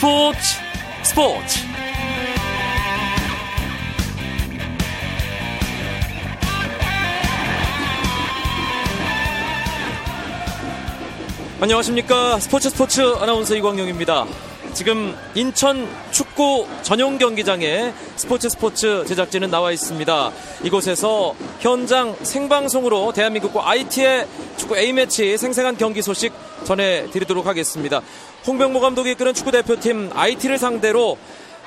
스포츠 스포츠. 안녕하십니까. 스포츠 스포츠 아나운서 이광용입니다 지금 인천 축구 전용 경기장에 스포츠 스포츠 제작진은 나와 있습니다. 이곳에서 현장 생방송으로 대한민국과 IT의 축구 A매치 생생한 경기 소식 전해드리도록 하겠습니다. 홍병모 감독이 이끄는 축구 대표팀 IT를 상대로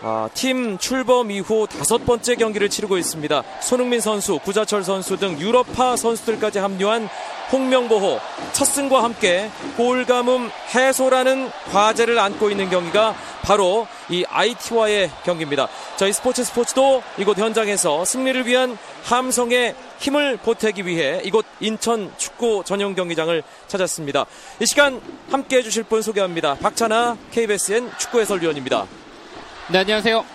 아, 팀 출범 이후 다섯 번째 경기를 치르고 있습니다. 손흥민 선수, 구자철 선수 등 유럽파 선수들까지 합류한 홍명보호 첫 승과 함께 골 가뭄 해소라는 과제를 안고 있는 경기가 바로 이 IT와의 경기입니다. 저희 스포츠 스포츠도 이곳 현장에서 승리를 위한 함성의 힘을 보태기 위해 이곳 인천 축구 전용 경기장을 찾았습니다. 이 시간 함께 해주실 분 소개합니다. 박찬아 KBSN 축구 해설위원입니다. 네, 안녕하세요.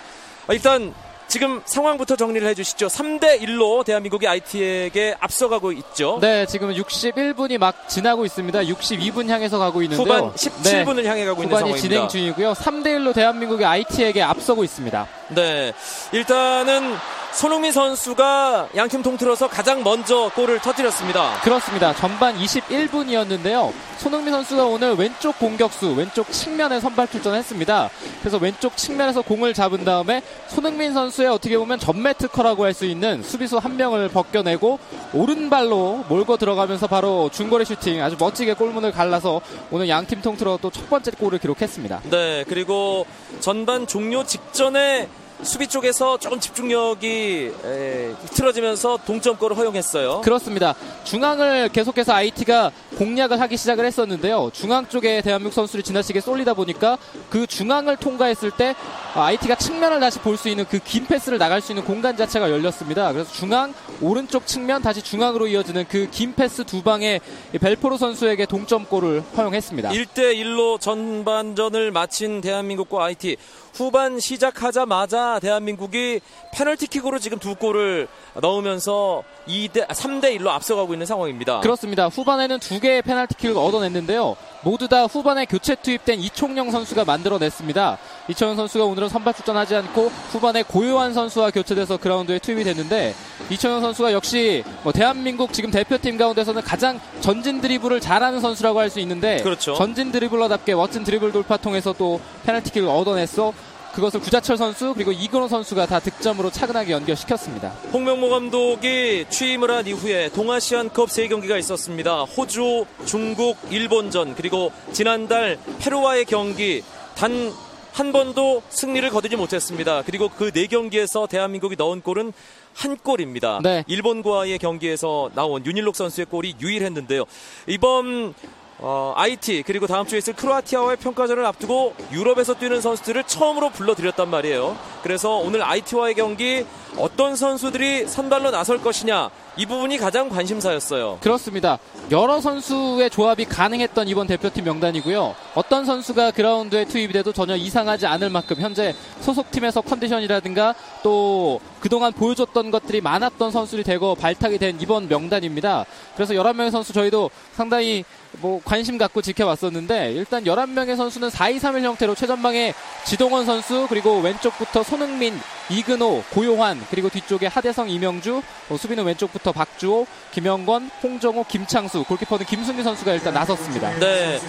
아, 일단 지금 상황부터 정리를 해주시죠. 3대 1로 대한민국이 IT에게 앞서가고 있죠. 네, 지금 61분이 막 지나고 있습니다. 62분 향해서 가고 있는데요. 후반 17분을 네, 향해 가고 있는 후반이 상황입니다. 진행 중이고요. 3대 1로 대한민국이 IT에게 앞서고 있습니다. 네, 일단은 손흥민 선수가 양팀 통틀어서 가장 먼저 골을 터뜨렸습니다. 그렇습니다. 전반 21분이었는데요. 손흥민 선수가 오늘 왼쪽 공격수, 왼쪽 측면에 선발 출전했습니다. 그래서 왼쪽 측면에서 공을 잡은 다음에 손흥민 선수의 어떻게 보면 전매 특허라고 할 수 있는 수비수 한 명을 벗겨내고 오른발로 몰고 들어가면서 바로 중거리 슈팅 아주 멋지게 골문을 갈라서 오늘 양팀 통틀어 또 첫 번째 골을 기록했습니다. 네, 그리고 전반 종료 직전에 수비 쪽에서 조금 집중력이 에, 틀어지면서 동점골을 허용했어요. 그렇습니다. 중앙을 계속해서 IT가 공략을 하기 시작을 했었는데요. 중앙 쪽에 대한민국 선수를 지나치게 쏠리다 보니까 그 중앙을 통과했을 때 IT가 측면을 다시 볼 수 있는 그 긴 패스를 나갈 수 있는 공간 자체가 열렸습니다. 그래서 중앙 오른쪽 측면 다시 중앙으로 이어지는 그 긴 패스 두 방에 벨포로 선수에게 동점골을 허용했습니다. 1대 1로 전반전을 마친 대한민국과 IT 후반 시작하자마자 대한민국이 페널티킥으로 지금 두 골을 넣으면서 2대 3대 1로 앞서가고 있는 상황입니다. 그렇습니다. 후반에는 두 개의 페널티킥을 얻어냈는데요. 모두 다 후반에 교체 투입된 이총영 선수가 만들어냈습니다. 이총영 선수가 오늘은 선발 출전하지 않고 후반에 고요한 선수와 교체돼서 그라운드에 투입이 됐는데 이총영 선수가 역시 뭐 대한민국 지금 대표팀 가운데서는 가장 전진 드리블을 잘하는 선수라고 할 수 있는데 그렇죠. 전진 드리블러답게 멋진 드리블 돌파 통해서 또 페널티킥을 얻어냈어 그것을 구자철 선수 그리고 이근호 선수가 다 득점으로 차근하게 연결시켰습니다. 홍명모 감독이 취임을 한 이후에 동아시안컵 세 경기가 있었습니다. 호주, 중국, 일본전 그리고 지난달 페루와의 경기 단 한 번도 승리를 거두지 못했습니다. 그리고 그 네 경기에서 대한민국이 넣은 골은 한 골입니다. 네. 일본과의 경기에서 나온 윤일록 선수의 골이 유일했는데요. 이번 어, IT 그리고 다음 주에 있을 크로아티아와의 평가전을 앞두고 유럽에서 뛰는 선수들을 처음으로 불러들였단 말이에요. 그래서 오늘 IT와의 경기 어떤 선수들이 선발로 나설 것이냐 이 부분이 가장 관심사였어요. 그렇습니다. 여러 선수의 조합이 가능했던 이번 대표팀 명단이고요. 어떤 선수가 그라운드에 투입이 돼도 전혀 이상하지 않을 만큼 현재 소속팀에서 컨디션이라든가 또 그동안 보여줬던 것들이 많았던 선수들이 대거 발탁이 된 이번 명단입니다. 그래서 11명의 선수 저희도 상당히 뭐 관심 갖고 지켜봤었는데 일단 11명의 선수는 4-2-3-1 형태로 최전방에 지동원 선수 그리고 왼쪽부터 손흥민, 이근호, 고요환 그리고 뒤쪽에 하대성, 이명주 어, 수비는 왼쪽부터 박주호, 김영권, 홍정호, 김창수 골키퍼는 김승규 선수가 일단 나섰습니다. 네,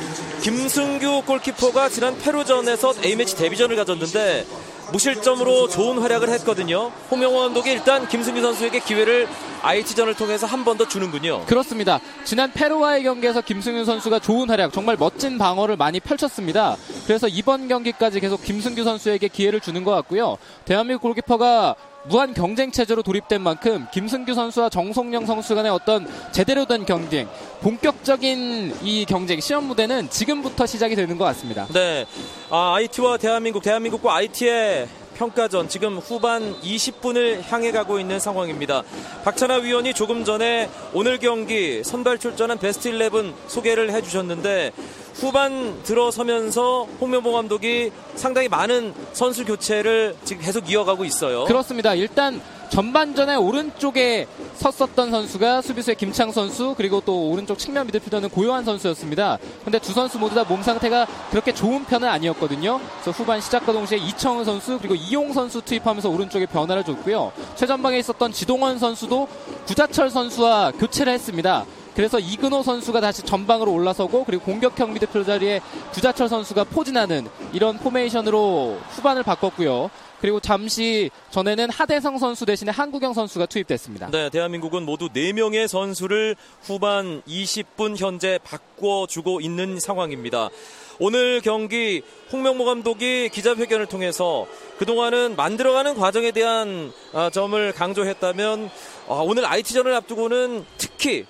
김승규 골키퍼가 지난 페루전에서 A매치 데뷔전을 가졌는데 무실점으로 좋은 활약을 했거든요. 홍명호 감독이 일단 김승규 선수에게 기회를 IT전을 통해서 한 번 더 주는군요. 그렇습니다. 지난 페루와의 경기에서 김승윤 선수가 좋은 활약, 정말 멋진 방어를 많이 펼쳤습니다. 그래서 이번 경기까지 계속 김승규 선수에게 기회를 주는 것 같고요. 대한민국 골키퍼가 무한 경쟁 체제로 돌입된 만큼 김승규 선수와 정성영 선수 간의 어떤 제대로 된 경쟁, 본격적인 이 경쟁 시험 무대는 지금부터 시작이 되는 것 같습니다. 네, 아, IT와 대한민국, 대한민국과 IT의 평가전 지금 후반 20분을 향해 가고 있는 상황입니다. 박찬하 위원이 조금 전에 오늘 경기 선발 출전한 베스트 11 소개를 해주셨는데 후반 들어서면서 홍명보 감독이 상당히 많은 선수 교체를 지금 계속 이어가고 있어요. 그렇습니다. 일단 전반전에 오른쪽에 섰었던 선수가 수비수의 김창 선수 그리고 또 오른쪽 측면 미드필더는 고요한 선수였습니다. 근데 두 선수 모두 다 몸 상태가 그렇게 좋은 편은 아니었거든요. 그래서 후반 시작과 동시에 이청은 선수 그리고 이용 선수 투입하면서 오른쪽에 변화를 줬고요. 최전방에 있었던 지동원 선수도 구자철 선수와 교체를 했습니다. 그래서 이근호 선수가 다시 전방으로 올라서고 그리고 공격형 미드필더 자리에 구자철 선수가 포진하는 이런 포메이션으로 후반을 바꿨고요. 그리고 잠시 전에는 하대성 선수 대신에 한국영 선수가 투입됐습니다. 네, 대한민국은 모두 4명의 선수를 후반 20분 현재 바꿔주고 있는 상황입니다. 오늘 경기 홍명보 감독이 기자회견을 통해서 그동안은 만들어가는 과정에 대한 아, 점을 강조했다면 아, 오늘 IT전을 앞두고는 특히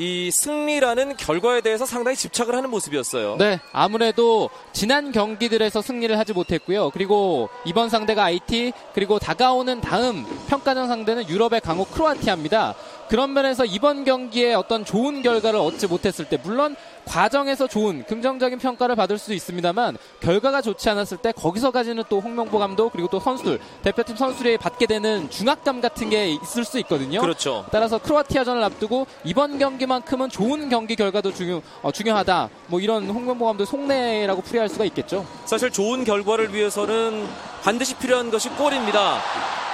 이 승리라는 결과에 대해서 상당히 집착을 하는 모습이었어요. 네, 아무래도 지난 경기들에서 승리를 하지 못했고요. 그리고 이번 상대가 IT, 그리고 다가오는 다음 평가전 상대는 유럽의 강호 크로아티아입니다. 그런 면에서 이번 경기에 어떤 좋은 결과를 얻지 못했을 때 물론 과정에서 좋은 긍정적인 평가를 받을 수 있습니다만 결과가 좋지 않았을 때 거기서까지는 또 홍명보 감독 그리고 또 선수들 대표팀 선수들이 받게 되는 중압감 같은 게 있을 수 있거든요. 그렇죠. 따라서 크로아티아전을 앞두고 이번 경기만큼은 좋은 경기 결과도 중요 어, 중요하다. 뭐 이런 홍명보 감독 속내라고 풀이할 수가 있겠죠. 사실 좋은 결과를 위해서는 반드시 필요한 것이 골입니다.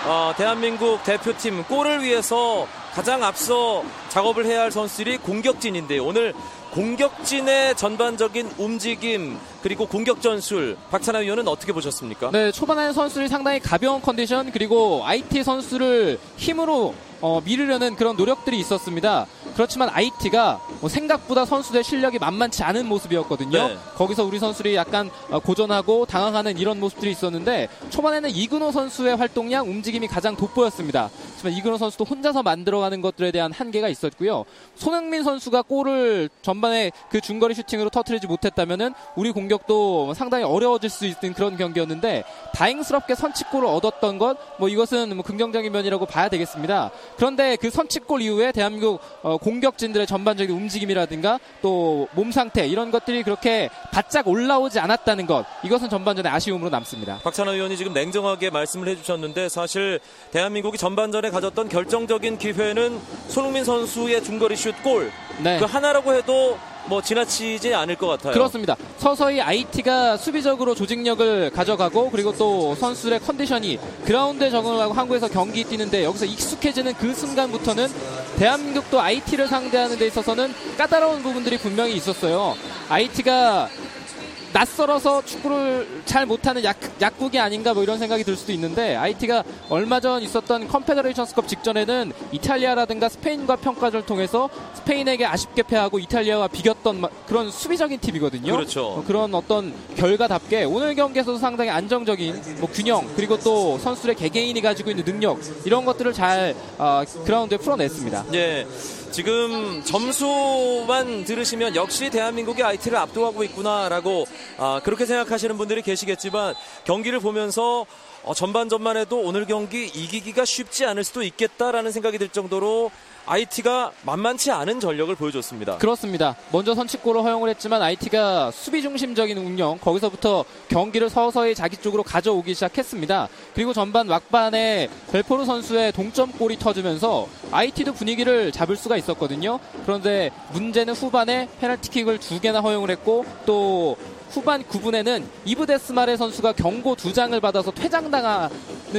어, 대한민국 대표팀 골을 위해서 가장 앞서 작업을 해야 할 선수들이 공격진인데 오늘 공격진의 전반적인 움직임 그리고 공격 전술 박찬하 위원은 어떻게 보셨습니까? 네, 초반에 선수들이 상당히 가벼운 컨디션 그리고 IT 선수를 힘으로 어, 미르려는 그런 노력들이 있었습니다. 그렇지만 IT가 뭐 생각보다 선수들 실력이 만만치 않은 모습이었거든요. 네. 거기서 우리 선수들이 약간 어, 고전하고 당황하는 이런 모습들이 있었는데 초반에는 이근호 선수의 활동량 움직임이 가장 돋보였습니다. 하지만 이근호 선수도 혼자서 만들어가는 것들에 대한 한계가 있었고요. 손흥민 선수가 골을 전반에 그 중거리 슈팅으로 터트리지 못했다면은 우리 공격도 상당히 어려워질 수 있는 그런 경기였는데 다행스럽게 선취골을 얻었던 것 뭐 이것은 뭐 긍정적인 면이라고 봐야 되겠습니다. 그런데 그 선취골 이후에 대한민국 어, 공격진들의 전반적인 움직임이라든가 또 몸 상태 이런 것들이 그렇게 바짝 올라오지 않았다는 것 이것은 전반전에 아쉬움으로 남습니다. 박찬하 의원이 지금 냉정하게 말씀을 해주셨는데 사실 대한민국이 전반전에 가졌던 결정적인 기회는 손흥민 선수의 중거리 슛 골. 네. 그 하나라고 해도 뭐 지나치지 않을 것 같아요. 그렇습니다. 서서히 IT가 수비적으로 조직력을 가져가고 그리고 또 선수들의 컨디션이 그라운드에 적응을 하고 한국에서 경기 뛰는데 여기서 익숙해지는 그 순간부터는 대한민국도 IT를 상대하는 데 있어서는 까다로운 부분들이 분명히 있었어요. IT가 낯설어서 축구를 잘 못하는 약, 약국이 아닌가 뭐 이런 생각이 들 수도 있는데 IT가 얼마 전 있었던 컨페더레이션스컵 직전에는 이탈리아라든가 스페인과 평가를 통해서 스페인에게 아쉽게 패하고 이탈리아와 비겼던 마- 그런 수비적인 팀이거든요. 그렇죠. 어, 그런 어떤 결과답게 오늘 경기에서도 상당히 안정적인 뭐 균형 그리고 또 선수들의 개개인이 가지고 있는 능력 이런 것들을 잘 어, 그라운드에 풀어냈습니다. 예. 지금 점수만 들으시면 역시 대한민국이 IT를 압도하고 있구나라고 아, 그렇게 생각하시는 분들이 계시겠지만 경기를 보면서 어, 전반전만 해도 오늘 경기 이기기가 쉽지 않을 수도 있겠다라는 생각이 들 정도로 IT가 만만치 않은 전력을 보여줬습니다. 그렇습니다. 먼저 선취골을 허용을 했지만 IT가 수비 중심적인 운영 거기서부터 경기를 서서히 자기 쪽으로 가져오기 시작했습니다. 그리고 전반 막판에 벨포르 선수의 동점골이 터지면서 IT도 분위기를 잡을 수가 있었거든요. 그런데 문제는 후반에 페널티킥을 두 개나 허용을 했고 또 후반 9분에는 이브 데스마레 선수가 경고 두 장을 받아서 퇴장당하는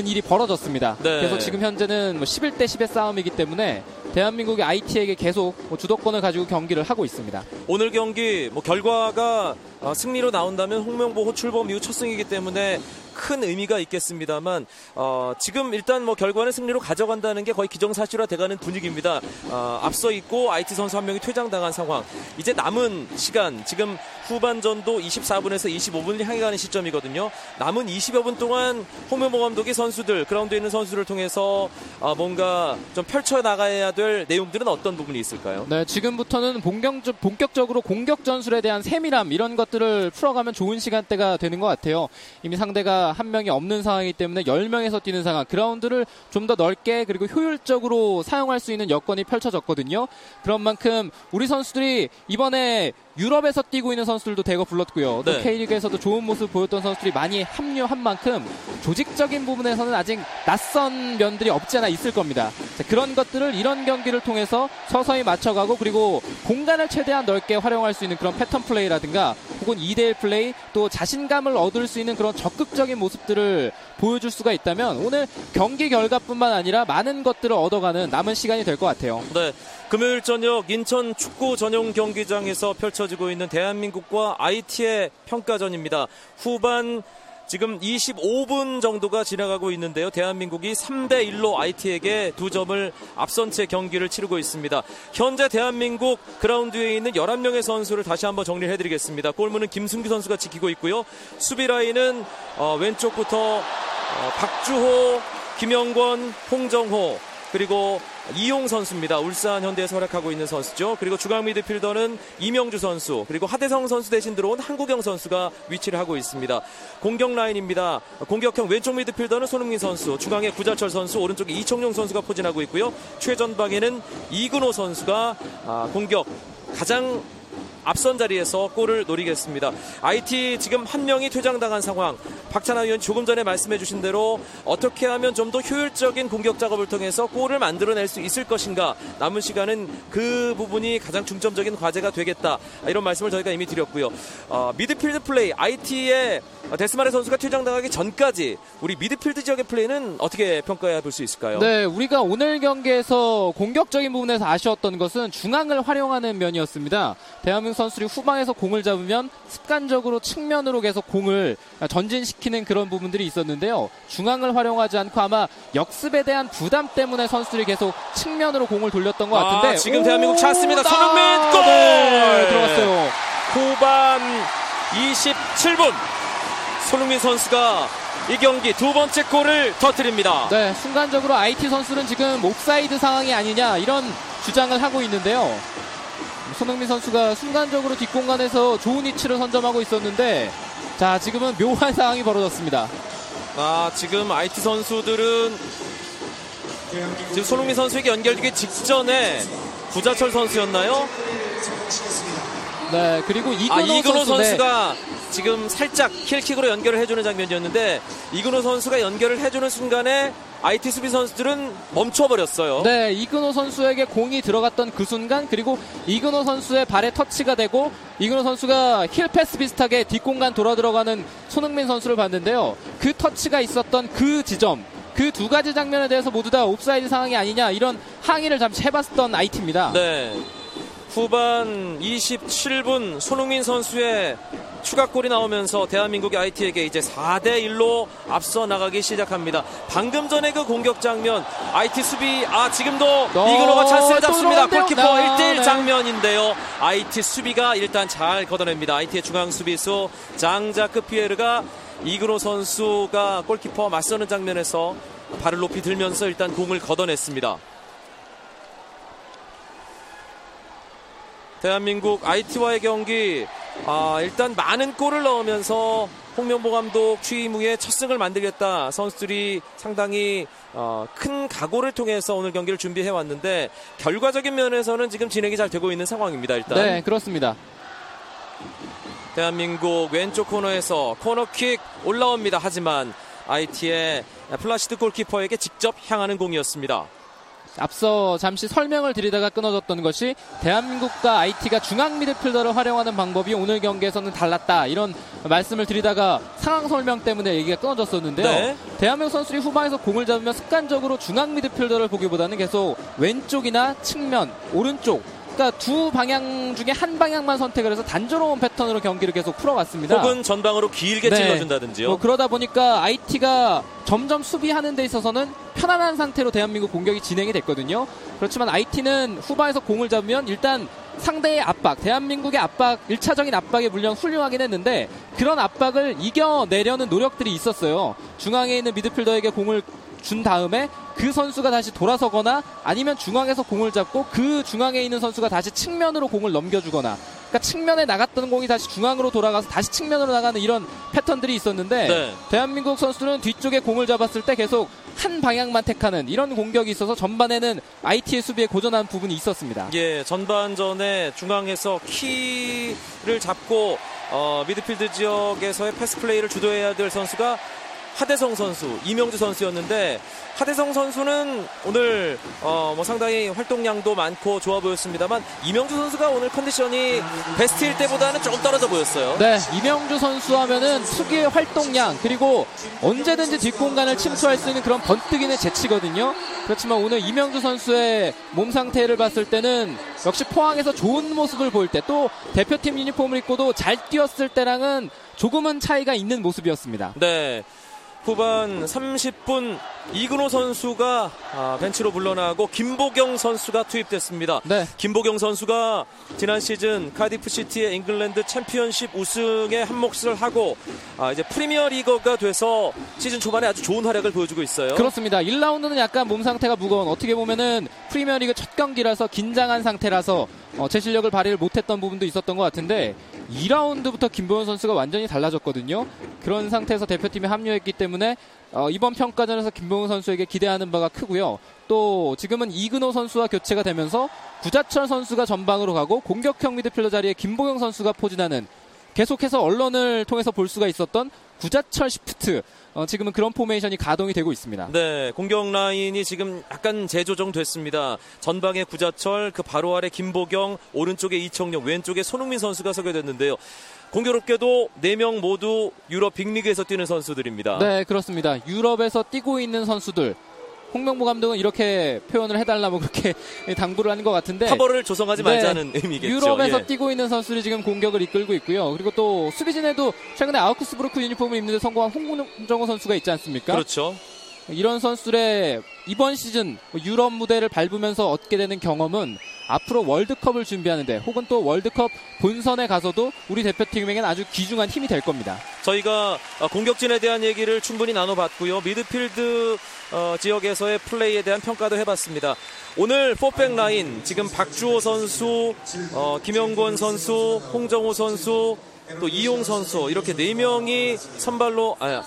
일이 벌어졌습니다. 네. 그래서 지금 현재는 뭐 11대 10의 싸움이기 때문에 대한민국이 IT에게 계속 뭐 주도권을 가지고 경기를 하고 있습니다. 오늘 경기 뭐 결과가 어, 승리로 나온다면 홍명보 호출범 이후 첫 승이기 때문에 큰 의미가 있겠습니다만 어, 지금 일단 뭐 결과는 승리로 가져간다는 게 거의 기정사실화 돼가는 분위기입니다. 어, 앞서 있고 IT 선수 한 명이 퇴장당한 상황. 이제 남은 시간 지금 후반전도 24분에서 25분을 향해 가는 시점이거든요. 남은 20여 분 동안 홍명보 감독이 선수들 그라운드에 있는 선수를 통해서 어, 뭔가 좀 펼쳐 나가야 될 내용들은 어떤 부분이 있을까요? 네, 지금부터는 본격적, 본격적으로 공격 전술에 대한 세밀함 이런 것 들을 풀어가면 좋은 시간대가 되는 것 같아요. 이미 상대가 한 명이 없는 상황이기 때문에 10명에서 뛰는 상황, 그라운드를 좀 더 넓게 그리고 효율적으로 사용할 수 있는 여건이 펼쳐졌거든요. 그런 만큼 우리 선수들이 이번에 유럽에서 뛰고 있는 선수들도 대거 불렀고요. 또 네. K리그에서도 좋은 모습 보였던 선수들이 많이 합류한 만큼 조직적인 부분에서는 아직 낯선 면들이 없지 않아 있을 겁니다. 자, 그런 것들을 이런 경기를 통해서 서서히 맞춰가고 그리고 공간을 최대한 넓게 활용할 수 있는 그런 패턴 플레이라든가 혹은 2대1 플레이 또 자신감을 얻을 수 있는 그런 적극적인 모습들을 보여줄 수가 있다면 오늘 경기 결과뿐만 아니라 많은 것들을 얻어가는 남은 시간이 될 것 같아요. 네. 금요일 저녁 인천 축구 전용 경기장에서 펼쳐 지고 있는 대한민국과 IT의 평가전입니다. 후반 지금 25분 정도가 지나가고 있는데요. 대한민국이 3대 1로 IT에게 두 점을 앞선 채 경기를 치르고 있습니다. 현재 대한민국 그라운드에 있는 11명의 선수를 다시 한번 정리를 해드리겠습니다. 골문은 김승규 선수가 지키고 있고요. 수비 라인은 어, 왼쪽부터 어, 박주호, 김영권, 홍정호 그리고 이용 선수입니다. 울산 현대에서 활약하고 있는 선수죠. 그리고 중앙 미드필더는 이명주 선수, 그리고 하대성 선수 대신 들어온 한국영 선수가 위치를 하고 있습니다. 공격 라인입니다. 공격형 왼쪽 미드필더는 손흥민 선수, 중앙에 구자철 선수, 오른쪽에 이청용 선수가 포진하고 있고요. 최전방에는 이근호 선수가 아, 공격 가장 앞선 자리에서 골을 노리겠습니다. IT 지금 한 명이 퇴장당한 상황. 박찬하 의원 조금 전에 말씀해 주신 대로 어떻게 하면 좀 더 효율적인 공격 작업을 통해서 골을 만들어낼 수 있을 것인가. 남은 시간은 그 부분이 가장 중점적인 과제가 되겠다. 이런 말씀을 저희가 이미 드렸고요. 어, 미드필드 플레이 IT의 데스마레 선수가 퇴장당하기 전까지 우리 미드필드 지역의 플레이는 어떻게 평가해 볼 수 있을까요? 네, 우리가 오늘 경기에서 공격적인 부분에서 아쉬웠던 것은 중앙을 활용하는 면이었습니다. 대한민국 선수들이 후방에서 공을 잡으면 습관적으로 측면으로 계속 공을 전진시키는 그런 부분들이 있었는데요. 중앙을 활용하지 않고 아마 역습에 대한 부담 때문에 선수들이 계속 측면으로 공을 돌렸던 것 아, 같은데 지금 대한민국 찼습니다. 나- 손흥민 골! 네, 들어갔어요. 후반 27분 손흥민 선수가 이 경기 두 번째 골을 터뜨립니다. 네, 순간적으로 IT 선수는 지금 옵사이드 상황이 아니냐 이런 주장을 하고 있는데요. 손흥민 선수가 순간적으로 뒷공간에서 좋은 위치를 선점하고 있었는데 자 지금은 묘한 상황이 벌어졌습니다. 아, 지금 IT 선수들은 지금 손흥민 선수에게 연결되기 직전에 구자철 선수였나요? 네 그리고 이근호, 아, 이근호 선수, 네. 선수가 지금 살짝 힐킥으로 연결을 해주는 장면이었는데 이근호 선수가 연결을 해주는 순간에 아이티 수비 선수들은 멈춰버렸어요. 네, 이근호 선수에게 공이 들어갔던 그 순간 그리고 이근호 선수의 발에 터치가 되고 이근호 선수가 힐 패스 비슷하게 뒷공간 돌아 들어가는 손흥민 선수를 봤는데요. 그 터치가 있었던 그 지점 그 두 가지 장면에 대해서 모두 다 옵사이드 상황이 아니냐 이런 항의를 잠시 해봤던 IT입니다. 네. 후반 27분 손흥민 선수의 추가골이 나오면서 대한민국의 IT에게 이제 4대 1로 앞서 나가기 시작합니다. 방금 전에 그 공격 장면 IT 수비 아 지금도 이근호가 찬스를 또 잡습니다. 골키퍼 아, 1대1 네. 장면인데요. IT 수비가 일단 잘 걷어냅니다. IT의 중앙 수비수 장자크 피에르가 이근호 선수가 골키퍼 맞서는 장면에서 발을 높이 들면서 일단 공을 걷어냈습니다. 대한민국 IT와의 경기. 아, 일단 많은 골을 넣으면서 홍명보 감독 취임 후에 첫 승을 만들겠다. 선수들이 상당히 어, 큰 각오를 통해서 오늘 경기를 준비해 왔는데 결과적인 면에서는 지금 진행이 잘 되고 있는 상황입니다 일단. 네, 그렇습니다. 대한민국 왼쪽 코너에서 코너킥 올라옵니다. 하지만 아이티의 플라시드 골키퍼에게 직접 향하는 공이었습니다 앞서 잠시 설명을 드리다가 끊어졌던 것이 대한민국과 아이티가 중앙 미드필더를 활용하는 방법이 오늘 경기에서는 달랐다 이런 말씀을 드리다가 상황 설명 때문에 얘기가 끊어졌었는데요. 네. 대한민국 선수들이 후방에서 공을 잡으면 습관적으로 중앙 미드필더를 보기보다는 계속 왼쪽이나 측면, 오른쪽 그러니까 두 방향 중에 한 방향만 선택을 해서 단조로운 패턴으로 경기를 계속 풀어왔습니다. 혹은 전방으로 길게 네. 찔러준다든지요 뭐 그러다 보니까 IT가 점점 수비하는 데 있어서는 편안한 상태로 대한민국 공격이 진행이 됐거든요. 그렇지만 IT는 후반에서 공을 잡으면 일단 상대의 압박, 대한민국의 압박, 1차적인 압박에 물론 훌륭하긴 했는데 그런 압박을 이겨내려는 노력들이 있었어요. 중앙에 있는 미드필더에게 공을 준 다음에 그 선수가 다시 돌아서거나 아니면 중앙에서 공을 잡고 그 중앙에 있는 선수가 다시 측면으로 공을 넘겨주거나 그러니까 측면에 나갔던 공이 다시 중앙으로 돌아가서 다시 측면으로 나가는 이런 패턴들이 있었는데 네. 대한민국 선수들은 뒤쪽에 공을 잡았을 때 계속 한 방향만 택하는 이런 공격이 있어서 전반에는 IT의 수비에 고전한 부분이 있었습니다. 예, 전반전에 중앙에서 키를 잡고 어, 미드필드 지역에서의 패스 플레이를 주도해야 될 선수가 하대성 선수, 이명주 선수였는데 하대성 선수는 오늘 어, 뭐 상당히 활동량도 많고 좋아 보였습니다만 이명주 선수가 오늘 컨디션이 베스트일 때보다는 조금 떨어져 보였어요. 네, 이명주 선수 하면은 특유의 활동량 그리고 언제든지 뒷공간을 침투할 수 있는 그런 번뜩이는 재치거든요. 그렇지만 오늘 이명주 선수의 몸 상태를 봤을 때는 역시 포항에서 좋은 모습을 보일 때 또 대표팀 유니폼을 입고도 잘 뛰었을 때랑은 조금은 차이가 있는 모습이었습니다. 네. 후반 30분 이근호 선수가 아, 벤치로 물러나고 김보경 선수가 투입됐습니다. 네. 김보경 선수가 지난 시즌 카디프 시티의 잉글랜드 챔피언십 우승에 한 몫을 하고 아, 이제 프리미어 리거가 돼서 시즌 초반에 아주 좋은 활약을 보여주고 있어요. 그렇습니다. 1라운드는 약간 몸 상태가 무거운 어떻게 보면은 프리미어 리그 첫 경기라서 긴장한 상태라서 어, 제 실력을 발휘를 못했던 부분도 있었던 것 같은데 2라운드부터 김보경 선수가 완전히 달라졌거든요. 그런 상태에서 대표팀에 합류했기 때문에 어, 이번 평가전에서 김보경 선수에게 기대하는 바가 크고요. 또 지금은 이근호 선수와 교체가 되면서 구자철 선수가 전방으로 가고 공격형 미드필더 자리에 김보경 선수가 포진하는 계속해서 언론을 통해서 볼 수가 있었던 구자철 시프트 어, 지금은 그런 포메이션이 가동이 되고 있습니다. 네, 공격 라인이 지금 약간 재조정됐습니다. 전방에 구자철, 그 바로 아래 김보경, 오른쪽에 이청용, 왼쪽에 손흥민 선수가 서게 됐는데요. 공교롭게도 4명 모두 유럽 빅리그에서 뛰는 선수들입니다. 네, 그렇습니다. 유럽에서 뛰고 있는 선수들. 홍명보 감독은 이렇게 표현을 해달라고 그렇게 당부를 하는 것 같은데 파벌을 조성하지 네, 말자는 의미겠죠. 유럽에서 예. 뛰고 있는 선수들이 지금 공격을 이끌고 있고요. 그리고 또 수비진에도 최근에 아우크스부르크 유니폼을 입는데 성공한 홍정호 선수가 있지 않습니까? 그렇죠. 이런 선수들의 이번 시즌 유럽 무대를 밟으면서 얻게 되는 경험은 앞으로 월드컵을 준비하는데 혹은 또 월드컵 본선에 가서도 우리 대표팀에게는 아주 귀중한 힘이 될 겁니다. 저희가 어, 공격진에 대한 얘기를 충분히 나눠봤고요. 미드필드 어, 지역에서의 플레이에 대한 평가도 해봤습니다. 오늘 포백 라인 지금 박주호 선수, 어, 김영권 선수, 홍정호 선수, 또 이용 선수 이렇게 네 명이 선발로 아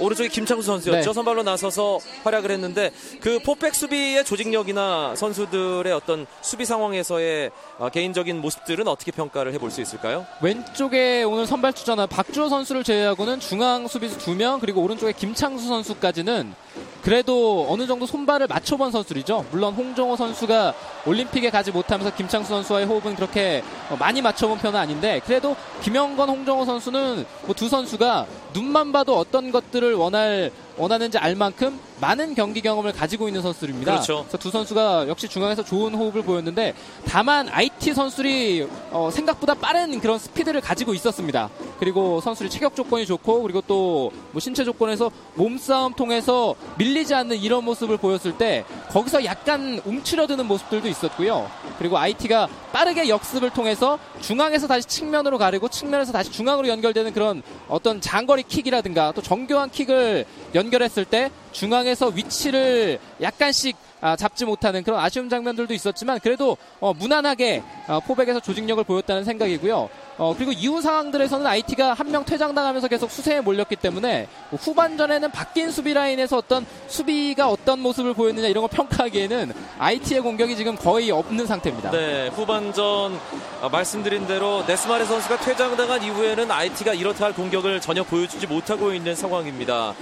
오른쪽에 김창수 선수였죠. 네. 선발로 나서서 활약을 했는데 그 포백 수비의 조직력이나 선수들의 어떤 수비 상황에서의 어, 개인적인 모습들은 어떻게 평가를 해볼 수 있을까요? 왼쪽에 오늘 선발 출전한 박주호 선수를 제외하고는 중앙 수비수 2명 그리고 오른쪽에 김창수 선수까지는 그래도 어느 정도 손발을 맞춰본 선수들이죠. 물론 홍정호 선수가 올림픽에 가지 못하면서 김창수 선수와의 호흡은 그렇게 어, 많이 맞춰본 편은 아닌데 그래도 김영건, 홍정호 선수는 뭐 두 선수가 눈만 봐도 어떤 것들을 원할 원하는지 알 만큼 많은 경기 경험을 가지고 있는 선수들입니다. 그렇죠. 그래서 두 선수가 역시 중앙에서 좋은 호흡을 보였는데 다만 IT 선수들이 어, 생각보다 빠른 그런 스피드를 가지고 있었습니다. 그리고 선수들이 체격 조건이 좋고 그리고 또 뭐 신체 조건에서 몸싸움 통해서 밀리지 않는 이런 모습을 보였을 때 거기서 약간 움츠려드는 모습들도 있었고요. 그리고 IT가 빠르게 역습을 통해서 중앙에서 다시 측면으로 가리고 측면에서 다시 중앙으로 연결되는 그런 어떤 장거리 킥이라든가 또 정교한 킥을 연결했을 때 중앙에서 위치를 약간씩 아, 잡지 못하는 그런 아쉬운 장면들도 있었지만 그래도 어, 무난하게 어, 포백에서 조직력을 보였다는 생각이고요. 어, 그리고 이후 상황들에서는 IT가 한 명 퇴장당하면서 계속 수세에 몰렸기 때문에 뭐 후반전에는 바뀐 수비 라인에서 어떤 수비가 어떤 모습을 보였느냐 이런 걸 평가하기에는 IT의 공격이 지금 거의 없는 상태입니다. 네, 후반전 어, 말씀드린 대로 네스마레 선수가 퇴장당한 이후에는 IT가 이렇다 할 공격을 전혀 보여주지 못하고 있는 상황입니다.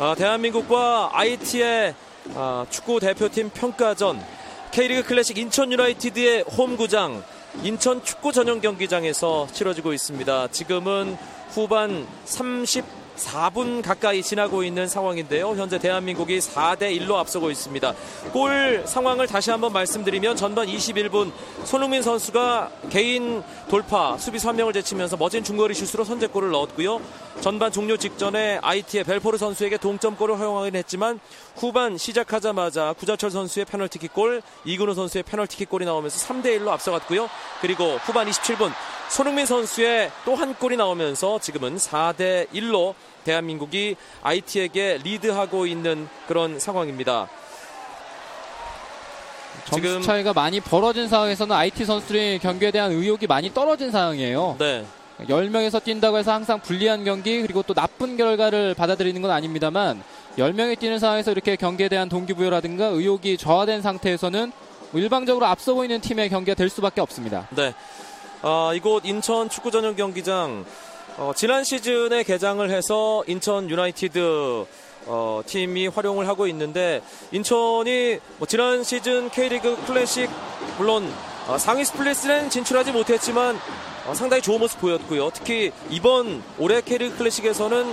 아, 대한민국과 IT의 아, 축구 대표팀 평가전 K리그 클래식 인천 유나이티드의 홈구장 인천 축구 전용 경기장에서 치러지고 있습니다. 지금은 후반 34분 가까이 지나고 있는 상황인데요. 현재 대한민국이 4대 1로 앞서고 있습니다. 골 상황을 다시 한번 말씀드리면 전반 21분 손흥민 선수가 개인 돌파 수비수 한 명을 제치면서 멋진 중거리 슛으로 선제골을 넣었고요. 전반 종료 직전에 IT의 벨포르 선수에게 동점골을 허용하긴 했지만 후반 시작하자마자 구자철 선수의 페널티킥골, 이근호 선수의 페널티킥골이 나오면서 3대 1로 앞서갔고요. 그리고 후반 27분 손흥민 선수의 또 한 골이 나오면서 지금은 4대 1로 대한민국이 IT에게 리드하고 있는 그런 상황입니다. 점수 지금- 차이가 많이 벌어진 상황에서는 IT 선수들이 경기에 대한 의욕이 많이 떨어진 상황이에요. 네. 10명에서 뛴다고 해서 항상 불리한 경기 그리고 또 나쁜 결과를 받아들이는 건 아닙니다만 10명이 뛰는 상황에서 이렇게 경기에 대한 동기부여라든가 의욕이 저하된 상태에서는 뭐 일방적으로 앞서 보이는 팀의 경기가 될 수밖에 없습니다. 네. 아, 이곳 인천 축구 전용 경기장 어, 지난 시즌에 개장을 해서 인천 유나이티드 어, 팀이 활용을 하고 있는데 인천이 뭐 지난 시즌 K리그 클래식 물론 어, 상위 스플릿은 진출하지 못했지만 어, 상당히 좋은 모습 보였고요. 특히 이번 올해 K리그 클래식에서는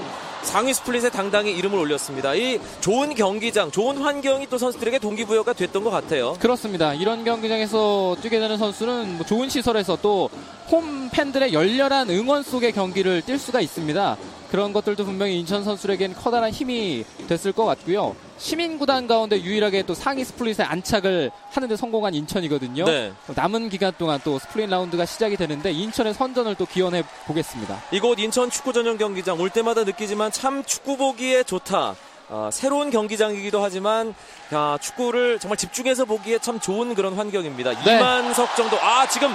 상위 스플릿에 당당히 이름을 올렸습니다. 이 좋은 경기장, 좋은 환경이 또 선수들에게 동기부여가 됐던 것 같아요. 그렇습니다. 이런 경기장에서 뛰게 되는 선수는 뭐 좋은 시설에서 또 홈 팬들의 열렬한 응원 속의 경기를 뛸 수가 있습니다. 그런 것들도 분명히 인천 선수에겐 커다란 힘이 됐을 것 같고요. 시민 구단 가운데 유일하게 또 상위 스플릿에 안착을 하는데 성공한 인천이거든요. 네. 남은 기간 동안 또 스플릿 라운드가 시작이 되는데 인천의 선전을 또 기원해 보겠습니다. 이곳 인천 축구 전용 경기장 올 때마다 느끼지만 참 축구 보기에 좋다. 아, 새로운 경기장이기도 하지만 야, 축구를 정말 집중해서 보기에 참 좋은 그런 환경입니다. 네. 이만석 정도. 아 지금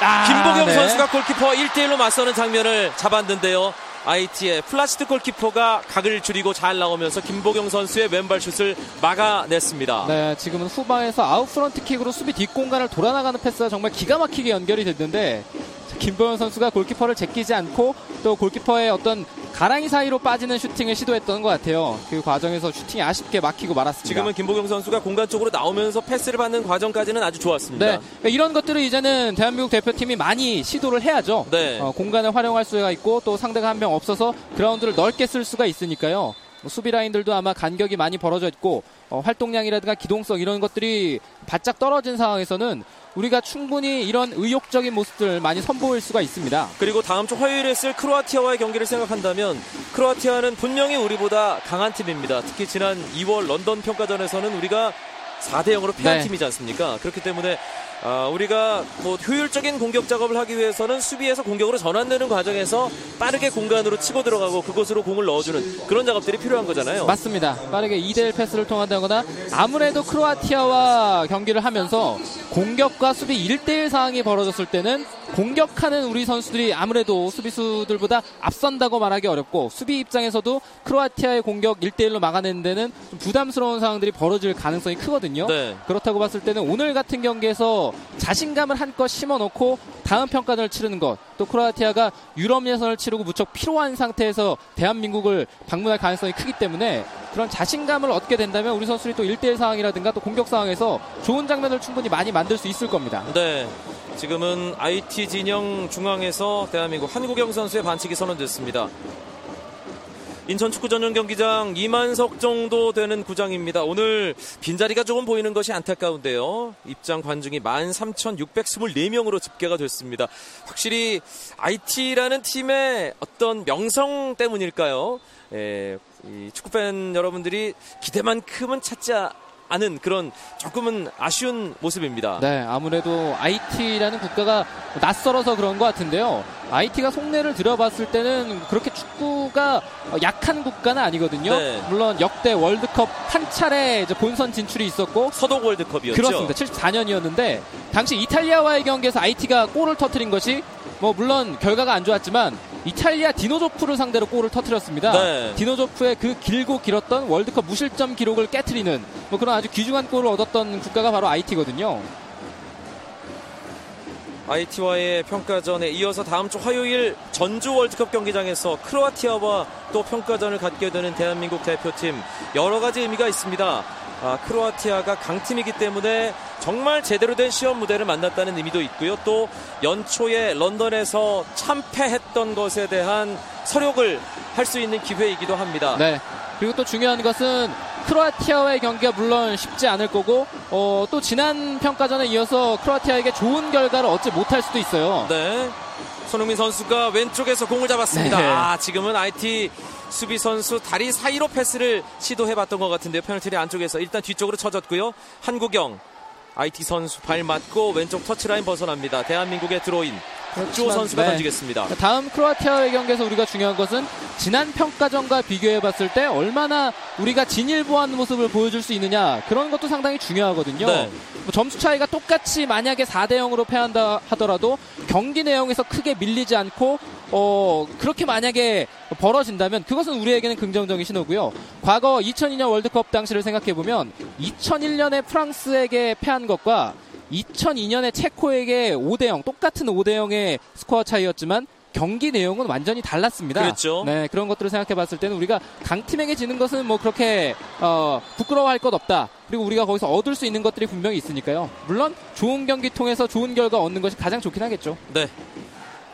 아, 김보경 네. 선수가 골키퍼 1대1로 맞서는 장면을 잡았는데요. 아이티의 플라시드 골키퍼가 각을 줄이고 잘 나오면서 김보경 선수의 왼발 슛을 막아냈습니다. 네, 지금은 후방에서 아웃프런트 킥으로 수비 뒷공간을 돌아나가는 패스가 정말 기가 막히게 연결이 됐는데 김보경 선수가 골키퍼를 제끼지 않고 또 골키퍼의 어떤 가랑이 사이로 빠지는 슈팅을 시도했던 것 같아요. 그 과정에서 슈팅이 아쉽게 막히고 말았습니다. 지금은 김보경 선수가 공간 쪽으로 나오면서 패스를 받는 과정까지는 아주 좋았습니다. 네, 그러니까 이런 것들을 이제는 대한민국 대표팀이 많이 시도를 해야죠. 네. 어, 공간을 활용할 수가 있고 또 상대가 한 명 없어서 그라운드를 넓게 쓸 수가 있으니까요. 뭐 수비 라인들도 아마 간격이 많이 벌어져 있고 어, 활동량이라든가 기동성 이런 것들이 바짝 떨어진 상황에서는 우리가 충분히 이런 의욕적인 모습들 많이 선보일 수가 있습니다. 그리고 다음 주 화요일에 쓸 크로아티아와의 경기를 생각한다면 크로아티아는 분명히 우리보다 강한 팀입니다. 특히 지난 2월 런던 평가전에서는 우리가 4대 0으로 패한 네. 팀이지 않습니까? 그렇기 때문에 아, 우리가 뭐 효율적인 공격 작업을 하기 위해서는 수비에서 공격으로 전환되는 과정에서 빠르게 공간으로 치고 들어가고 그곳으로 공을 넣어주는 그런 작업들이 필요한 거잖아요. 맞습니다. 빠르게 2대1 패스를 통한다거나 아무래도 크로아티아와 경기를 하면서 공격과 수비 1대1 상황이 벌어졌을 때는 공격하는 우리 선수들이 아무래도 수비수들보다 앞선다고 말하기 어렵고 수비 입장에서도 크로아티아의 공격 1대1로 막아내는 데는 좀 부담스러운 상황들이 벌어질 가능성이 크거든요. 네. 그렇다고 봤을 때는 오늘 같은 경기에서 자신감을 한껏 심어놓고 다음 평가전을 치르는 것, 또 크로아티아가 유럽 예선을 치르고 무척 피로한 상태에서 대한민국을 방문할 가능성이 크기 때문에 그런 자신감을 얻게 된다면 우리 선수들이 또 1대1 상황이라든가 또 공격 상황에서 좋은 장면을 충분히 많이 만들 수 있을 겁니다. 네. 지금은 IT 진영 중앙에서 대한민국 한국영 선수의 반칙이 선언됐습니다. 인천 축구 전용 경기장 2만석 정도 되는 구장입니다. 오늘 빈자리가 조금 보이는 것이 안타까운데요. 입장 관중이 13,624명으로 집계가 됐습니다. 확실히 IT라는 팀의 어떤 명성 때문일까요? 예, 이 축구팬 여러분들이 기대만큼은 찾지 않은 그런 조금은 아쉬운 모습입니다. 네, 아무래도 IT라는 국가가 낯설어서 그런 것 같은데요. IT가 속내를 들어봤을 때는 그렇게 축구가 약한 국가는 아니거든요. 네. 물론 역대 월드컵 한 차례 본선 진출이 있었고 서독 월드컵이었죠. 그렇습니다. 74년이었는데 당시 이탈리아와의 경기에서 IT가 골을 터트린 것이 뭐 물론 결과가 안 좋았지만 이탈리아 디노조프를 상대로 골을 터트렸습니다. 네. 디노조프의 그 길고 길었던 월드컵 무실점 기록을 깨트리는 뭐 그런 아주 귀중한 골을 얻었던 국가가 바로 IT거든요. IT와의 평가전에 이어서 다음 주 화요일 전주 월드컵 경기장에서 크로아티아와 또 평가전을 갖게 되는 대한민국 대표팀 여러 가지 의미가 있습니다. 아, 크로아티아가 강팀이기 때문에 정말 제대로 된 시험 무대를 만났다는 의미도 있고요. 또 연초에 런던에서 참패했던 것에 대한 서력을 할 수 있는 기회이기도 합니다. 네. 그리고 또 중요한 것은 크로아티아와의 경기가 물론 쉽지 않을 거고 어, 또 지난 평가전에 이어서 크로아티아에게 좋은 결과를 얻지 못할 수도 있어요. 네. 손흥민 선수가 왼쪽에서 공을 잡았습니다. 네. 아, 지금은 IT 수비 선수 다리 사이로 패스를 시도해봤던 것 같은데요. 페널티리 안쪽에서 일단 뒤쪽으로 쳐졌고요. 한국영 IT 선수 발 맞고 왼쪽 터치라인 벗어납니다. 대한민국의 드로인. 박주호 그렇지만, 선수가 네. 던지겠습니다. 다음 크로아티아의 경기에서 우리가 중요한 것은 지난 평가전과 비교해봤을 때 얼마나 우리가 진일보한 모습을 보여줄 수 있느냐 그런 것도 상당히 중요하거든요. 네. 뭐 점수 차이가 똑같이 만약에 4대 0으로 패한다 하더라도 경기 내용에서 크게 밀리지 않고 어 그렇게 만약에 벌어진다면 그것은 우리에게는 긍정적인 신호고요. 과거 2002년 월드컵 당시를 생각해 보면 2001년에 프랑스에게 패한 것과 2002년에 체코에게 5대 0 똑같은 5대 0의 스코어 차이였지만 경기 내용은 완전히 달랐습니다. 그랬죠. 네, 그런 것들을 생각해 봤을 때는 우리가 강팀에게 지는 것은 뭐 그렇게 어, 부끄러워할 것 없다. 그리고 우리가 거기서 얻을 수 있는 것들이 분명히 있으니까요. 물론 좋은 경기 통해서 좋은 결과 얻는 것이 가장 좋긴 하겠죠. 네.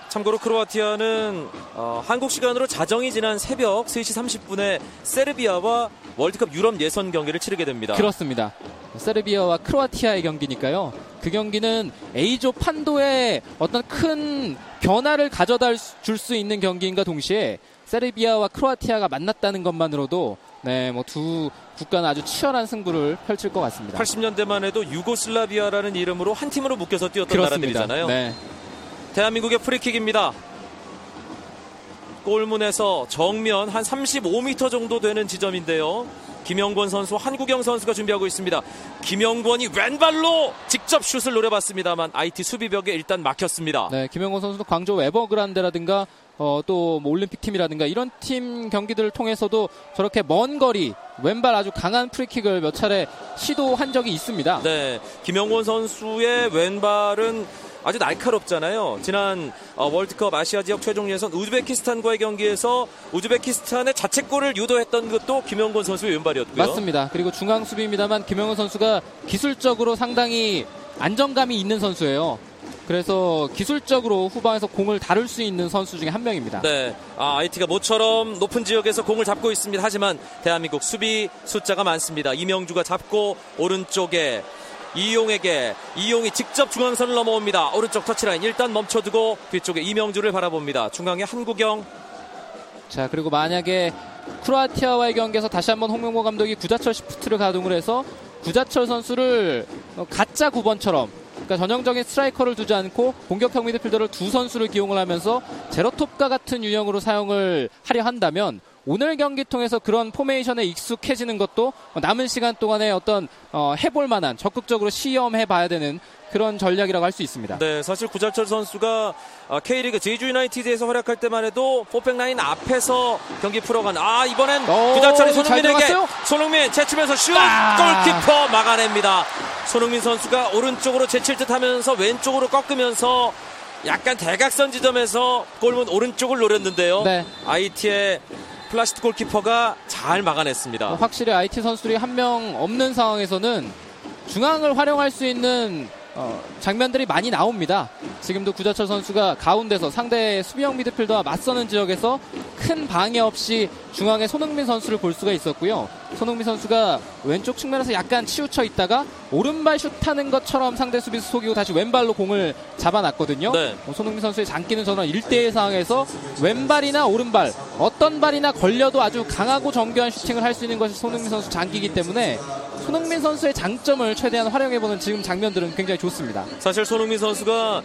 참고로 크로아티아는 어, 한국 시간으로 자정이 지난 새벽 3시 30분에 세르비아와 월드컵 유럽 예선 경기를 치르게 됩니다. 그렇습니다. 세르비아와 크로아티아의 경기니까요. 그 경기는 A조 판도에 어떤 큰 변화를 가져다 줄 수 있는 경기인가 동시에 세르비아와 크로아티아가 만났다는 것만으로도 네, 뭐 두 국가는 아주 치열한 승부를 펼칠 것 같습니다. 80년대만 해도 유고슬라비아라는 이름으로 한 팀으로 묶여서 뛰었던 그렇습니다. 나라들이잖아요. 네. 대한민국의 프리킥입니다. 골문에서 정면 한 35m 정도 되는 지점인데요. 김영권 선수, 한국영 선수가 준비하고 있습니다. 김영권이 왼발로 직접 슛을 노려봤습니다만 IT 수비벽에 일단 막혔습니다. 네, 김영곤 선수도 광저우 에버그란데라든가 어, 또 뭐 올림픽 팀이라든가 이런 팀 경기들을 통해서도 저렇게 먼 거리 왼발 아주 강한 프리킥을 몇 차례 시도한 적이 있습니다. 네, 김영권 선수의 왼발은 아주 날카롭잖아요. 지난 어, 월드컵 아시아 지역 최종 예선 우즈베키스탄과의 경기에서 우즈베키스탄의 자책골을 유도했던 것도 김영권 선수의 왼발이었고요. 맞습니다. 그리고 중앙 수비입니다만 김영훈 선수가 기술적으로 상당히 안정감이 있는 선수예요. 그래서 기술적으로 후방에서 공을 다룰 수 있는 선수 중에 한 명입니다. 네, 아, IT가 모처럼 높은 지역에서 공을 잡고 있습니다. 하지만 대한민국 수비 숫자가 많습니다. 이명주가 잡고 오른쪽에 이용에게 이용이 직접 중앙선을 넘어옵니다. 오른쪽 터치라인 일단 멈춰두고 뒤쪽에 이명주를 바라봅니다. 중앙에 한국영 자 그리고 만약에 크로아티아와의 경기에서 다시 한번 홍명보 감독이 구자철 시프트를 가동을 해서 구자철 선수를 어, 가짜 9번처럼 그러니까 전형적인 스트라이커를 두지 않고 공격형 미드필더를 두 선수를 기용을 하면서 제로톱과 같은 유형으로 사용을 하려 한다면 오늘 경기 통해서 그런 포메이션에 익숙해지는 것도 남은 시간 동안에 어떤 어, 해볼 만한 적극적으로 시험해 봐야 되는 그런 전략이라고 할 수 있습니다. 네, 사실 구자철 선수가 어, K리그 제주 유나이티드에서 활약할 때만 해도 포백 라인 앞에서 경기 풀어간 아 이번엔 오, 구자철이 잘 손흥민에게? 손흥민 제치면서 슛 아. 골키퍼 막아냅니다. 손흥민 선수가 오른쪽으로 제칠 듯하면서 왼쪽으로 꺾으면서 약간 대각선 지점에서 골문 오른쪽을 노렸는데요. 네. IT의 플라스틱 골키퍼가 잘 막아냈습니다. 어, 확실히 IT 선수들이 한 명 없는 상황에서는 중앙을 활용할 수 있는 어, 장면들이 많이 나옵니다. 지금도 구자철 선수가 가운데서 상대 수비형 미드필더와 맞서는 지역에서 큰 방해 없이 중앙에 손흥민 선수를 볼 수가 있었고요. 손흥민 선수가 왼쪽 측면에서 약간 치우쳐 있다가 오른발 슛하는 것처럼 상대 수비수 속이고 다시 왼발로 공을 잡아놨거든요. 네. 어, 손흥민 선수의 장기는 전원 1대1 상황에서 왼발이나 오른발 어떤 발이나 걸려도 아주 강하고 정교한 슈팅을 할 수 있는 것이 손흥민 선수 장기이기 때문에 손흥민 선수의 장점을 최대한 활용해보는 지금 장면들은 굉장히 좋습니다. 사실 손흥민 선수가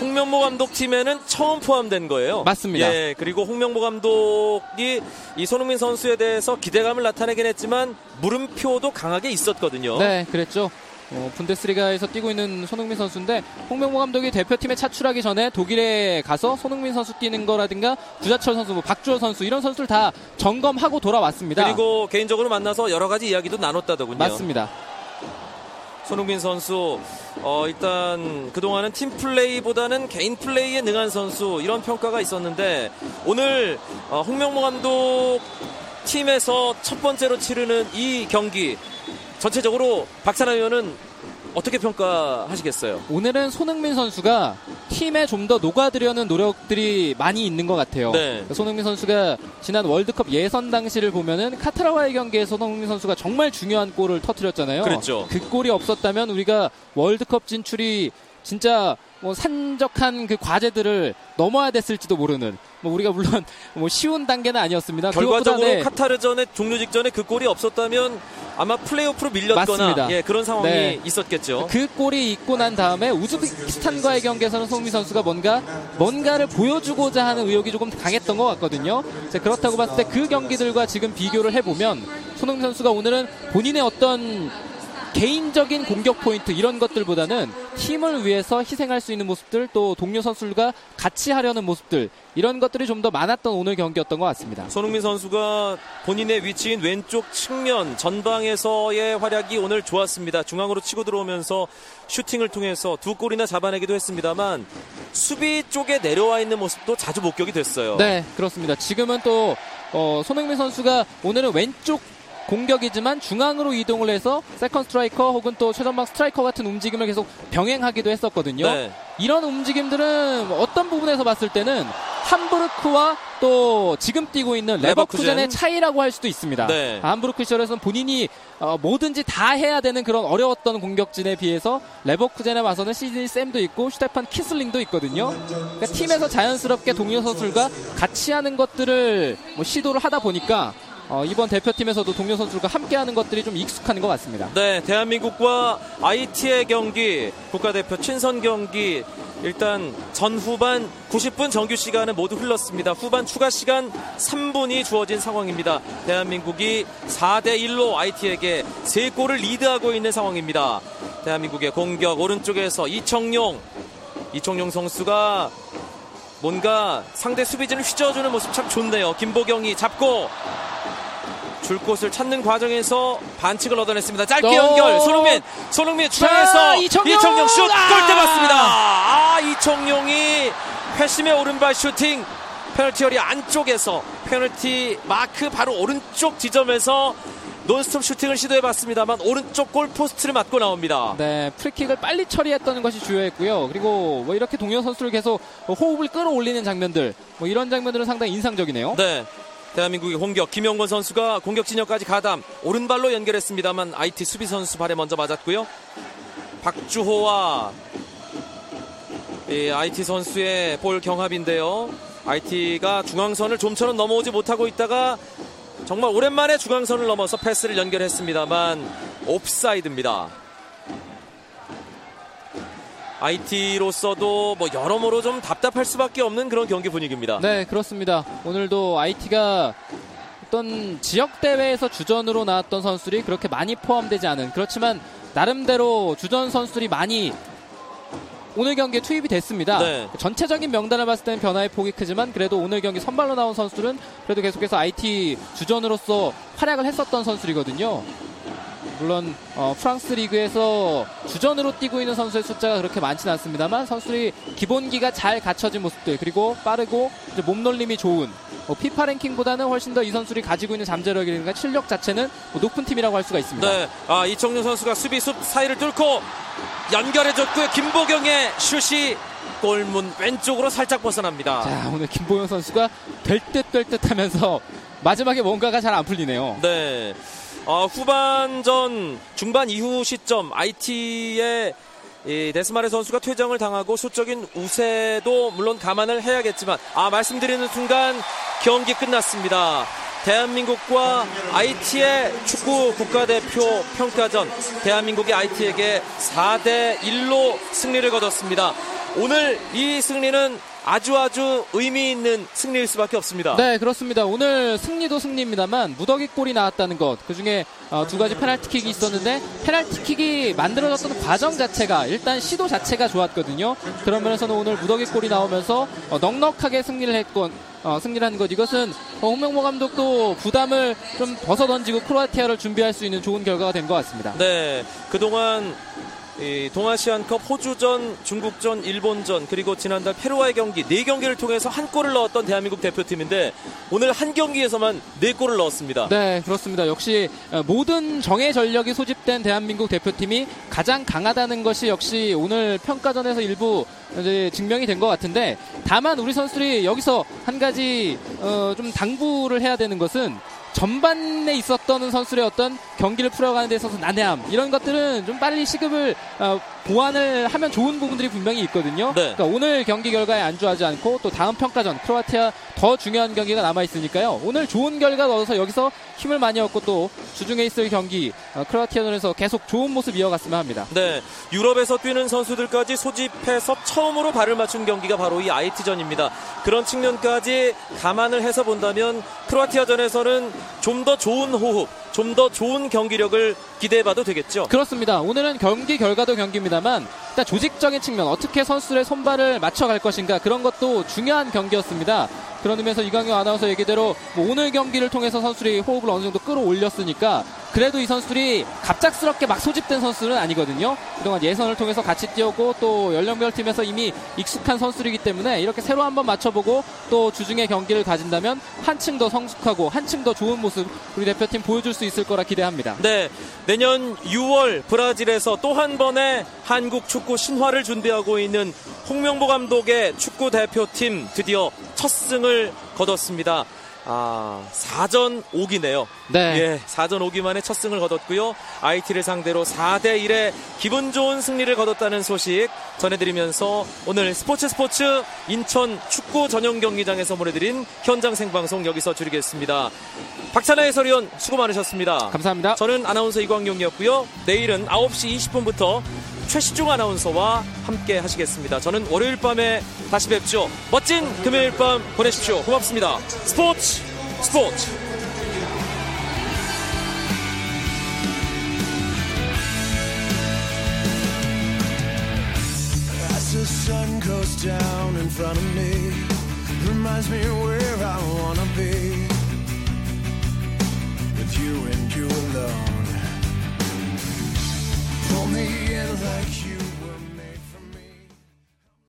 홍명보 감독 팀에는 처음 포함된 거예요. 맞습니다. 예, 그리고 홍명보 감독이 이 손흥민 선수에 대해서 기대감을 나타내긴 했지만 물음표도 강하게 있었거든요. 네, 그랬죠. 어, 분데스리가에서 뛰고 있는 손흥민 선수인데 홍명보 감독이 대표팀에 차출하기 전에 독일에 가서 손흥민 선수 뛰는 거라든가 구자철 선수, 뭐 박주호 선수 이런 선수를 다 점검하고 돌아왔습니다. 그리고 개인적으로 만나서 여러 가지 이야기도 나눴다더군요. 맞습니다. 손흥민 선수 어, 일단 그동안은 팀 플레이보다는 개인 플레이에 능한 선수 이런 평가가 있었는데 오늘 어, 홍명보 감독 팀에서 첫 번째로 치르는 이 경기 전체적으로 박찬하 의원은 어떻게 평가하시겠어요? 오늘은 손흥민 선수가 팀에 좀 더 녹아들려는 노력들이 많이 있는 것 같아요. 네. 손흥민 선수가 지난 월드컵 예선 당시를 보면은 카타라와의 경기에서 손흥민 선수가 정말 중요한 골을 터뜨렸잖아요. 그랬죠. 그 골이 없었다면 우리가 월드컵 진출이 진짜 뭐 산적한 그 과제들을 넘어야 됐을지도 모르는 뭐 우리가 물론 뭐 쉬운 단계는 아니었습니다. 결과적으로 네, 카타르전의 종료 직전에 그 골이 없었다면 아마 플레이오프로 밀렸거나. 예, 그런 상황이 네. 있었겠죠. 그 골이 있고 난 다음에 우즈베키스탄과의 경기에서는 손흥민 선수가 뭔가 뭔가를 보여주고자 하는 의욕이 조금 강했던 것 같거든요. 자, 그렇다고 봤을 때 그 경기들과 지금 비교를 해보면 손흥민 선수가 오늘은 본인의 어떤 개인적인 공격 포인트 이런 것들보다는 팀을 위해서 희생할 수 있는 모습들 또 동료 선수들과 같이 하려는 모습들 이런 것들이 좀 더 많았던 오늘 경기였던 것 같습니다. 손흥민 선수가 본인의 위치인 왼쪽 측면 전방에서의 활약이 오늘 좋았습니다. 중앙으로 치고 들어오면서 슈팅을 통해서 두 골이나 잡아내기도 했습니다만 수비 쪽에 내려와 있는 모습도 자주 목격이 됐어요. 네, 그렇습니다. 지금은 또 어, 손흥민 선수가 오늘은 왼쪽 공격이지만 중앙으로 이동을 해서 second 스트라이커 혹은 또 최전방 스트라이커 같은 움직임을 계속 병행하기도 했었거든요. 네. 이런 움직임들은 어떤 부분에서 봤을 때는 함부르크와 또 지금 뛰고 있는 레버쿠젠의 레버쿠젠. 차이라고 할 수도 있습니다. 네. 함부르크 시절에서는 본인이 어, 뭐든지 다 해야 되는 그런 어려웠던 공격진에 비해서 레버쿠젠에 와서는 시드니 샘도 있고 슈테판 키슬링도 있거든요. 그러니까 팀에서 자연스럽게 동료 선수들과 같이 하는 것들을 뭐 시도를 하다 보니까 어, 이번 대표팀에서도 동료 선수들과 함께하는 것들이 좀 익숙한 것 같습니다. 네, 대한민국과 IT의 경기, 국가대표 친선 경기, 일단 전후반 90분 정규 시간은 모두 흘렀습니다. 후반 추가 시간 3분이 주어진 상황입니다. 대한민국이 4대 1로 IT에게 3골을 리드하고 있는 상황입니다. 대한민국의 공격 오른쪽에서 이청용, 이청용 선수가 뭔가 상대 수비진을 휘저어주는 모습 참 좋네요. 김보경이 잡고 줄 곳을 찾는 과정에서 반칙을 얻어냈습니다. 짧게 또! 연결 손흥민 손흥민 자, 이청용! 이청용 슛 아! 골대 맞습니다. 아 이청용이 회심의 오른발 슈팅 페널티 에어리어 안쪽에서 페널티 마크 바로 오른쪽 지점에서 논스톱 슈팅을 시도해봤습니다만 오른쪽 골 포스트를 맞고 나옵니다. 네, 프리킥을 빨리 처리했다는 것이 주효했고요. 그리고 뭐 이렇게 동료 선수를 계속 호흡을 끌어올리는 장면들, 뭐 이런 장면들은 상당히 인상적이네요. 네. 대한민국의 공격 김영권 선수가 공격 진영까지 가담 오른발로 연결했습니다만 IT 수비 선수 발에 먼저 맞았고요. 박주호와 이 IT 선수의 볼 경합인데요. IT가 중앙선을 좀처럼 넘어오지 못하고 있다가 정말 오랜만에 중앙선을 넘어서 패스를 연결했습니다만 옵사이드입니다. IT로서도 뭐 여러모로 좀 답답할 수밖에 없는 그런 경기 분위기입니다. 네, 그렇습니다. 오늘도 IT가 어떤 지역 대회에서 주전으로 나왔던 선수들이 그렇게 많이 포함되지 않은 그렇지만 나름대로 주전 선수들이 많이 오늘 경기에 투입이 됐습니다. 네. 전체적인 명단을 봤을 때는 변화의 폭이 크지만 그래도 오늘 경기 선발로 나온 선수들은 그래도 계속해서 IT 주전으로서 활약을 했었던 선수들이거든요. 물론 어, 프랑스 리그에서 주전으로 뛰고 있는 선수의 숫자가 그렇게 많지는 않습니다만 선수들이 기본기가 잘 갖춰진 모습들 그리고 빠르고 몸놀림이 좋은 뭐 피파 랭킹보다는 훨씬 더 이 선수들이 가지고 있는 잠재력이라든가 실력 자체는 뭐 높은 팀이라고 할 수가 있습니다. 네, 아 이청용 선수가 수비 숲 사이를 뚫고 연결해줬고요. 김보경의 슛이 골문 왼쪽으로 살짝 벗어납니다. 자 오늘 김보영 선수가 될 듯 될 듯 하면서 마지막에 뭔가가 잘 안 풀리네요. 네, 어, 후반전 중반 이후 시점 IT의 이 데스마레 선수가 퇴장을 당하고 수적인 우세도 물론 감안을 해야겠지만 아 말씀드리는 순간 경기 끝났습니다. 대한민국과 IT의 축구 국가대표 평가전 대한민국이 IT에게 4대 1로 승리를 거뒀습니다. 오늘 이 승리는 아주 아주 의미 있는 승리일 수밖에 없습니다. 네, 그렇습니다. 오늘 승리도 승리입니다만 무더기 골이 나왔다는 것. 그 중에 어, 두 가지 페널티킥이 있었는데 페널티킥이 만들어졌던 과정 자체가 일단 시도 자체가 좋았거든요. 그런 면에서는 오늘 무더기 골이 나오면서 어, 넉넉하게 승리를 했건 어, 승리를 한 것. 이것은 어, 홍명보 감독도 부담을 좀 벗어던지고 크로아티아를 준비할 수 있는 좋은 결과가 된 것 같습니다. 네, 그동안 이 동아시안컵 호주전, 중국전, 일본전 그리고 지난달 페루와의 경기 네 경기를 통해서 한 골을 넣었던 대한민국 대표팀인데 오늘 한 경기에서만 네 골을 넣었습니다. 네, 그렇습니다. 역시 어, 모든 정예 전력이 소집된 대한민국 대표팀이 가장 강하다는 것이 역시 오늘 평가전에서 일부 증명이 된 것 같은데 다만 우리 선수들이 여기서 한 가지 어, 좀 당부를 해야 되는 것은 전반에 있었던 선수들의 어떤 경기를 풀어가는 데 있어서 난해함 이런 것들은 좀 빨리 시급을 어, 보완을 하면 좋은 부분들이 분명히 있거든요. 네. 그러니까 오늘 경기 결과에 안주하지 않고 또 다음 평가전 크로아티아 더 중요한 경기가 남아 있으니까요. 오늘 좋은 결과 넣어서 여기서 힘을 많이 얻고 또 주중에 있을 경기 어, 크로아티아전에서 계속 좋은 모습 이어갔으면 합니다. 네, 유럽에서 뛰는 선수들까지 소집해서 처음으로 발을 맞춘 경기가 바로 이 IT전입니다. 그런 측면까지 감안을 해서 본다면 크로아티아전에서는 좀 더 좋은 호흡, 좀 더 좋은 경기력을 기대해봐도 되겠죠. 그렇습니다. 오늘은 경기 결과도 경기입니다만 일단 조직적인 측면 어떻게 선수들의 손발을 맞춰갈 것인가 그런 것도 중요한 경기였습니다. 그런 의미에서 이강규 아나운서 얘기대로 뭐 오늘 경기를 통해서 선수들이 호흡을 어느 정도 끌어올렸으니까 그래도 이 선수들이 갑작스럽게 막 소집된 선수는 아니거든요. 그동안 예선을 통해서 같이 뛰었고 또 연령별 팀에서 이미 익숙한 선수이기 때문에 이렇게 새로 한번 맞춰보고 또 주중에 경기를 가진다면 한층 더 성숙하고 한층 더 좋은 모습 우리 대표팀 보여줄 수 있을 거라 기대합니다. 네, 내년 6월 브라질에서 또 한 번의 한국 축구 신화를 준비하고 있는 홍명보 감독의 축구 대표팀 드디어 첫 승을 거뒀습니다. 아, 4전 5기네요. 네. 예, 4전 5기 만에 첫 승을 거뒀고요. IT를 상대로 4대 1의 기분 좋은 승리를 거뒀다는 소식 전해드리면서 오늘 스포츠 스포츠 인천 축구 전용 경기장에서 보내드린 현장 생방송 여기서 줄이겠습니다. 박찬하 해설위원 수고 많으셨습니다. 감사합니다. 저는 아나운서 이광용이었고요. 내일은 9시 20분부터 최시중 아나운서와 함께 하시겠습니다. 저는 월요일 밤에 다시 뵙죠. 멋진 금요일 밤 보내십시오. 고맙습니다. 스포츠 스포츠 the sun goes down in front of me, reminds me where I wanna be. With you and you alone. Only you like you.